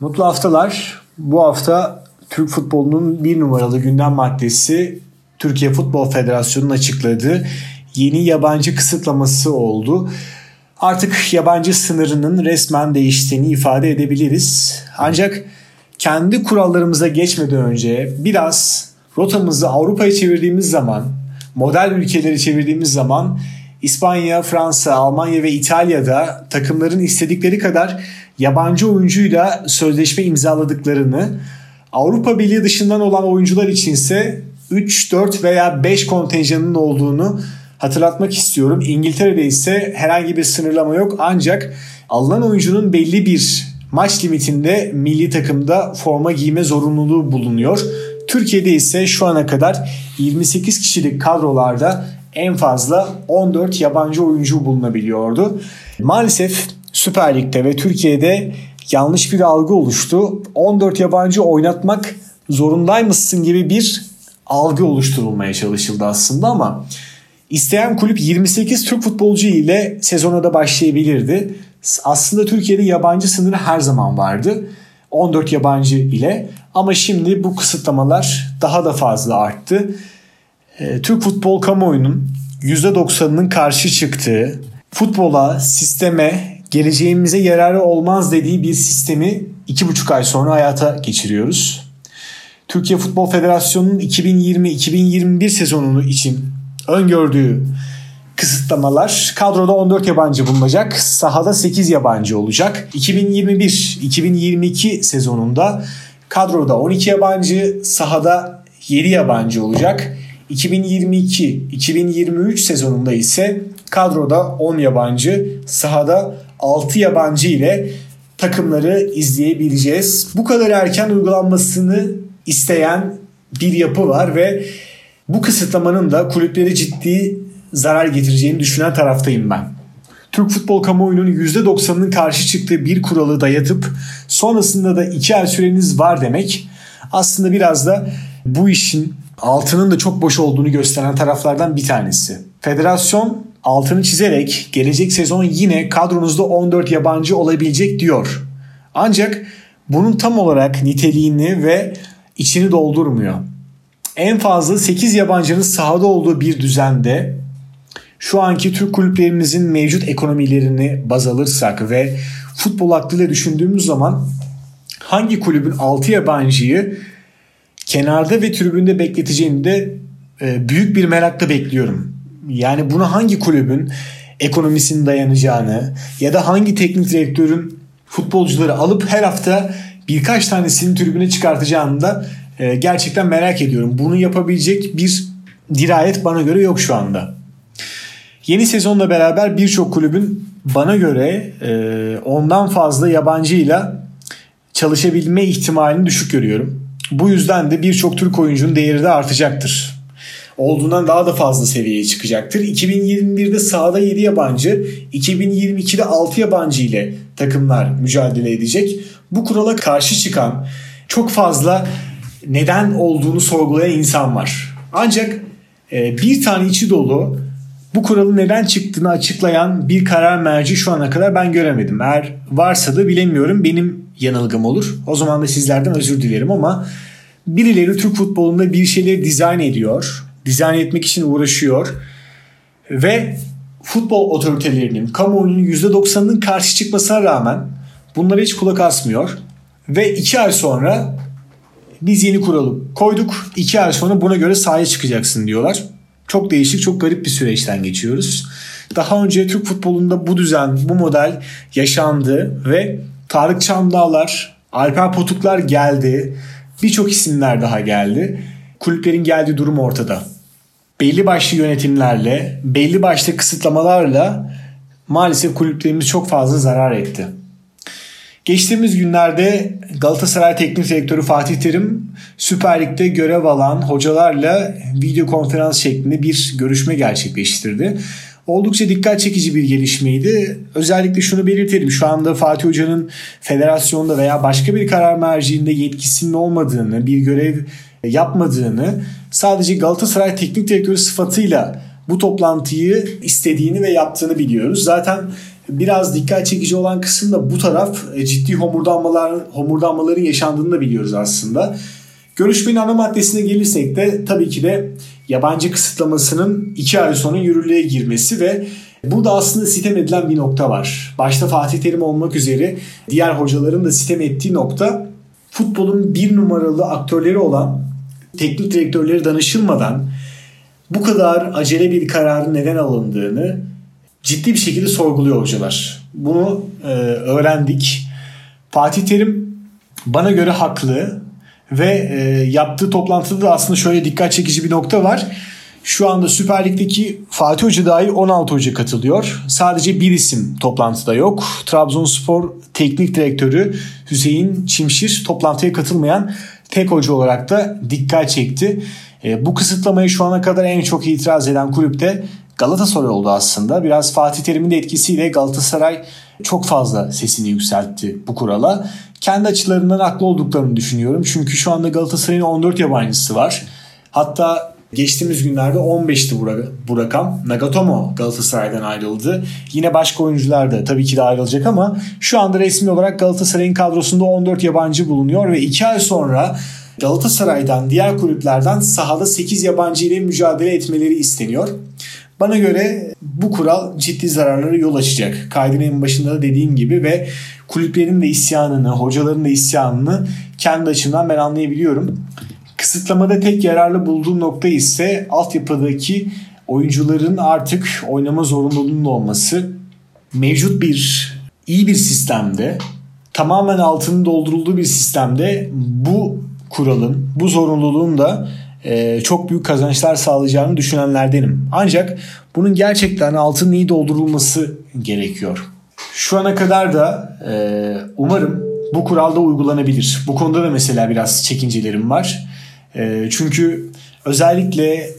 Mutlu haftalar. Bu hafta Türk futbolunun bir numaralı gündem maddesi Türkiye Futbol Federasyonu'nun açıkladığı yeni yabancı kısıtlaması oldu. Artık yabancı sınırının resmen değiştiğini ifade edebiliriz. Ancak kendi kurallarımıza geçmeden önce biraz rotamızı Avrupa'ya çevirdiğimiz zaman, model ülkeleri çevirdiğimiz zaman İspanya, Fransa, Almanya ve İtalya'da takımların istedikleri kadar yabancı oyuncuyla sözleşme imzaladıklarını, Avrupa Birliği dışından olan oyuncular içinse 3, 4 veya 5 kontenjanının olduğunu hatırlatmak istiyorum. İngiltere'de ise herhangi bir sınırlama yok ancak alınan oyuncunun belli bir maç limitinde milli takımda forma giyme zorunluluğu bulunuyor. Türkiye'de ise şu ana kadar 28 kişilik kadrolarda en fazla 14 yabancı oyuncu bulunabiliyordu. Maalesef Süper Lig'de ve Türkiye'de yanlış bir algı oluştu. 14 yabancı oynatmak zorundaymışsın gibi bir algı oluşturulmaya çalışıldı aslında ama isteyen kulüp 28 Türk futbolcu ile sezona da başlayabilirdi. Aslında Türkiye'de yabancı sınırı her zaman vardı. 14 yabancı ile ama şimdi bu kısıtlamalar daha da fazla arttı. Ee, Türk futbol kamuoyunun %90'ının karşı çıktığı, futbola, sisteme, geleceğimize yararı olmaz dediği bir sistemi 2,5 ay sonra hayata geçiriyoruz. Türkiye Futbol Federasyonu'nun 2020-2021 sezonunu için öngördüğü kısıtlamalar kadroda 14 yabancı bulunacak, sahada 8 yabancı olacak. 2021-2022 sezonunda kadroda 12 yabancı, sahada 7 yabancı olacak. 2022-2023 sezonunda ise kadroda 10 yabancı, sahada 6 yabancı ile takımları izleyebileceğiz. Bu kadar erken uygulanmasını isteyen bir yapı var ve bu kısıtlamanın da kulüplere ciddi zarar getireceğini düşünen taraftayım ben. Türk futbol kamuoyunun %90'ının karşı çıktığı bir kuralı dayatıp sonrasında da iki ay süreniz var demek aslında biraz da bu işin altının da çok boş olduğunu gösteren taraflardan bir tanesi. Federasyon altını çizerek gelecek sezon yine kadronuzda 14 yabancı olabilecek diyor. Ancak bunun tam olarak niteliğini ve içini doldurmuyor. En fazla 8 yabancının sahada olduğu bir düzende şu anki Türk kulüplerimizin mevcut ekonomilerini baz alırsak ve futbol aklıyla düşündüğümüz zaman hangi kulübün 6 yabancıyı kenarda ve tribünde bekleteceğini de e, büyük bir merakla bekliyorum. Yani buna hangi kulübün ekonomisinin dayanacağını ya da hangi teknik direktörün futbolcuları alıp her hafta birkaç tanesini tribüne çıkartacağını da e, gerçekten merak ediyorum. Bunu yapabilecek bir dirayet bana göre yok şu anda. Yeni sezonla beraber birçok kulübün bana göre e, ondan fazla yabancıyla çalışabilme ihtimalini düşük görüyorum. Bu yüzden de birçok Türk oyuncunun değeri de artacaktır. Olduğundan daha da fazla seviyeye çıkacaktır. 2021'de sahada 7 yabancı, 2022'de 6 yabancı ile takımlar mücadele edecek. Bu kurala karşı çıkan çok fazla neden olduğunu sorgulayan insan var. Ancak e, bir tane içi dolu bu kuralın neden çıktığını açıklayan bir karar merci şu ana kadar ben göremedim. Eğer varsa da bilemiyorum benim yanılgım olur. O zaman da sizlerden özür dilerim ama birileri Türk futbolunda bir şeyleri dizayn ediyor. Dizayn etmek için uğraşıyor. Ve futbol otoritelerinin, kamuoyunun %90'ının karşı çıkmasına rağmen bunlara hiç kulak asmıyor. Ve iki ay sonra biz yeni kuralı koyduk. iki ay sonra buna göre sahaya çıkacaksın diyorlar. Çok değişik, çok garip bir süreçten geçiyoruz. Daha önce Türk futbolunda bu düzen, bu model yaşandı ve Tarık Çamdağlar, Alper Potuklar geldi. Birçok isimler daha geldi. Kulüplerin geldiği durum ortada. Belli başlı yönetimlerle, belli başlı kısıtlamalarla maalesef kulüplerimiz çok fazla zarar etti. Geçtiğimiz günlerde Galatasaray Teknik Direktörü Fatih Terim Süper Lig'de görev alan hocalarla video konferans şeklinde bir görüşme gerçekleştirdi. Oldukça dikkat çekici bir gelişmeydi. Özellikle şunu belirtelim. Şu anda Fatih Hoca'nın federasyonda veya başka bir karar merciinde yetkisinin olmadığını, bir görev yapmadığını, sadece Galatasaray Teknik Direktörü sıfatıyla bu toplantıyı istediğini ve yaptığını biliyoruz. Zaten biraz dikkat çekici olan kısım da bu taraf e, ciddi homurdanmalar, homurdanmaların yaşandığını da biliyoruz aslında. Görüşmenin ana maddesine gelirsek de tabii ki de yabancı kısıtlamasının iki ay sonra yürürlüğe girmesi ve burada aslında sitem edilen bir nokta var. Başta Fatih Terim olmak üzere diğer hocaların da sitem ettiği nokta futbolun bir numaralı aktörleri olan teknik direktörleri danışılmadan bu kadar acele bir kararın neden alındığını ciddi bir şekilde sorguluyor hocalar. Bunu e, öğrendik. Fatih Terim bana göre haklı ve e, yaptığı toplantıda da aslında şöyle dikkat çekici bir nokta var. Şu anda Süper Lig'deki Fatih Hoca dahil 16 hoca katılıyor. Sadece bir isim toplantıda yok. Trabzonspor Teknik Direktörü Hüseyin Çimşir toplantıya katılmayan tek hoca olarak da dikkat çekti. E, bu kısıtlamayı şu ana kadar en çok itiraz eden kulüp de Galatasaray oldu aslında. Biraz Fatih Terim'in de etkisiyle Galatasaray çok fazla sesini yükseltti bu kurala. Kendi açılarından haklı olduklarını düşünüyorum. Çünkü şu anda Galatasaray'ın 14 yabancısı var. Hatta geçtiğimiz günlerde 15'ti bu rakam. Nagatomo Galatasaray'dan ayrıldı. Yine başka oyuncular da tabii ki de ayrılacak ama şu anda resmi olarak Galatasaray'ın kadrosunda 14 yabancı bulunuyor ve 2 ay sonra Galatasaray'dan diğer kulüplerden sahada 8 yabancı ile mücadele etmeleri isteniyor. Bana göre bu kural ciddi zararlara yol açacak. Kaydın en başında da dediğim gibi ve kulüplerin de isyanını, hocaların da isyanını kendi açımdan ben anlayabiliyorum. Kısıtlamada tek yararlı bulduğum nokta ise altyapıdaki oyuncuların artık oynama zorunluluğunun olması. Mevcut bir iyi bir sistemde tamamen altının doldurulduğu bir sistemde bu kuralın, bu zorunluluğun da e, çok büyük kazançlar sağlayacağını düşünenlerdenim. Ancak bunun gerçekten altının iyi doldurulması gerekiyor. Şu ana kadar da e, umarım bu kuralda uygulanabilir. Bu konuda da mesela biraz çekincelerim var. E, çünkü özellikle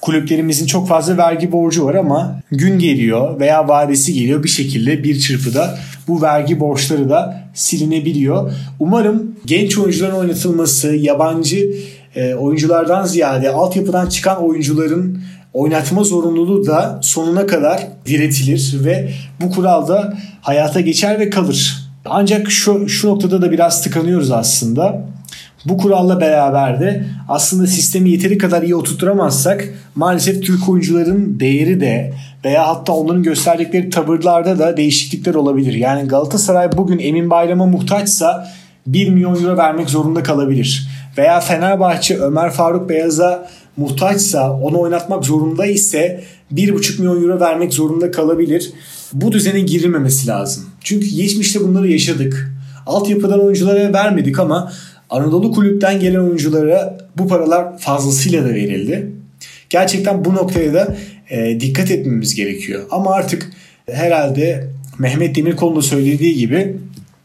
kulüplerimizin çok fazla vergi borcu var ama gün geliyor veya vadesi geliyor bir şekilde bir çırpıda bu vergi borçları da silinebiliyor. Umarım genç oyuncuların oynatılması, yabancı e, oyunculardan ziyade altyapıdan çıkan oyuncuların oynatma zorunluluğu da sonuna kadar diretilir ve bu kural da hayata geçer ve kalır. Ancak şu, şu noktada da biraz tıkanıyoruz aslında. Bu kuralla beraber de aslında sistemi yeteri kadar iyi oturtturamazsak maalesef Türk oyuncuların değeri de veya hatta onların gösterdikleri tavırlarda da değişiklikler olabilir. Yani Galatasaray bugün Emin Bayram'a muhtaçsa 1 milyon euro vermek zorunda kalabilir. Veya Fenerbahçe Ömer Faruk Beyaz'a muhtaçsa onu oynatmak zorunda ise 1,5 milyon euro vermek zorunda kalabilir. Bu düzene girilmemesi lazım. Çünkü geçmişte bunları yaşadık. Altyapıdan oyunculara vermedik ama Anadolu kulüpten gelen oyunculara bu paralar fazlasıyla da verildi. Gerçekten bu noktaya da e, dikkat etmemiz gerekiyor. Ama artık herhalde Mehmet Demirkol'un da söylediği gibi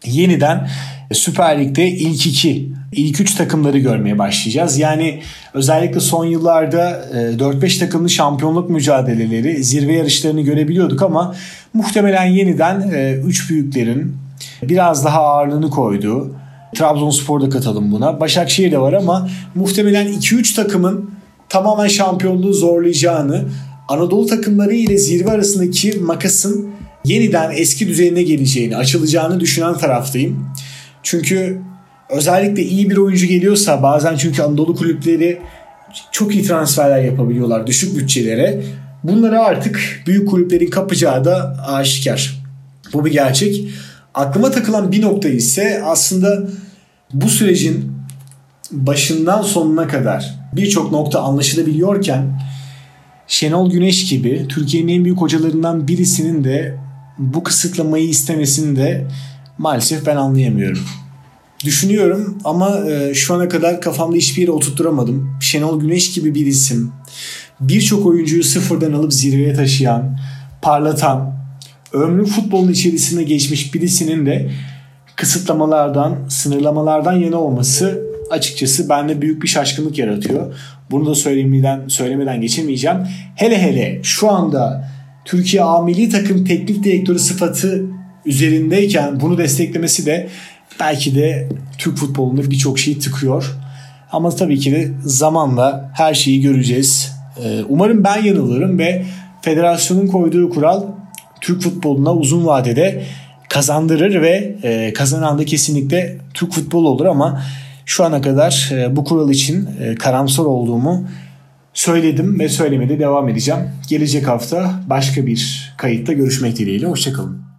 yeniden Süper Lig'de ilk iki, ilk üç takımları görmeye başlayacağız. Yani özellikle son yıllarda 4-5 e, takımlı şampiyonluk mücadeleleri, zirve yarışlarını görebiliyorduk ama muhtemelen yeniden 3 e, büyüklerin biraz daha ağırlığını koyduğu, Trabzonspor da katalım buna. Başakşehir de var ama muhtemelen 2-3 takımın tamamen şampiyonluğu zorlayacağını, Anadolu takımları ile zirve arasındaki makasın yeniden eski düzeyine geleceğini, açılacağını düşünen taraftayım. Çünkü özellikle iyi bir oyuncu geliyorsa bazen çünkü Anadolu kulüpleri çok iyi transferler yapabiliyorlar düşük bütçelere. Bunları artık büyük kulüplerin kapacağı da aşikar. Bu bir gerçek. Aklıma takılan bir nokta ise aslında bu sürecin başından sonuna kadar birçok nokta anlaşılabiliyorken Şenol Güneş gibi Türkiye'nin en büyük hocalarından birisinin de bu kısıtlamayı istemesini de maalesef ben anlayamıyorum. Düşünüyorum ama e, şu ana kadar kafamda hiçbir yere oturtturamadım. Şenol Güneş gibi bir isim. Birçok oyuncuyu sıfırdan alıp zirveye taşıyan, parlatan, ömrü futbolun içerisine geçmiş birisinin de kısıtlamalardan, sınırlamalardan yana olması açıkçası bende büyük bir şaşkınlık yaratıyor. Bunu da söylemeden, söylemeden geçemeyeceğim. Hele hele şu anda Türkiye A Milli Takım Teknik Direktörü sıfatı üzerindeyken bunu desteklemesi de belki de Türk futbolunda birçok şeyi tıkıyor. Ama tabii ki de zamanla her şeyi göreceğiz. Ee, umarım ben yanılırım ve federasyonun koyduğu kural Türk futboluna uzun vadede kazandırır ve e, kazanan da kesinlikle Türk futbolu olur ama şu ana kadar e, bu kural için e, karamsar olduğumu söyledim ve söylemede devam edeceğim. Gelecek hafta başka bir kayıtta görüşmek dileğiyle. Hoşçakalın.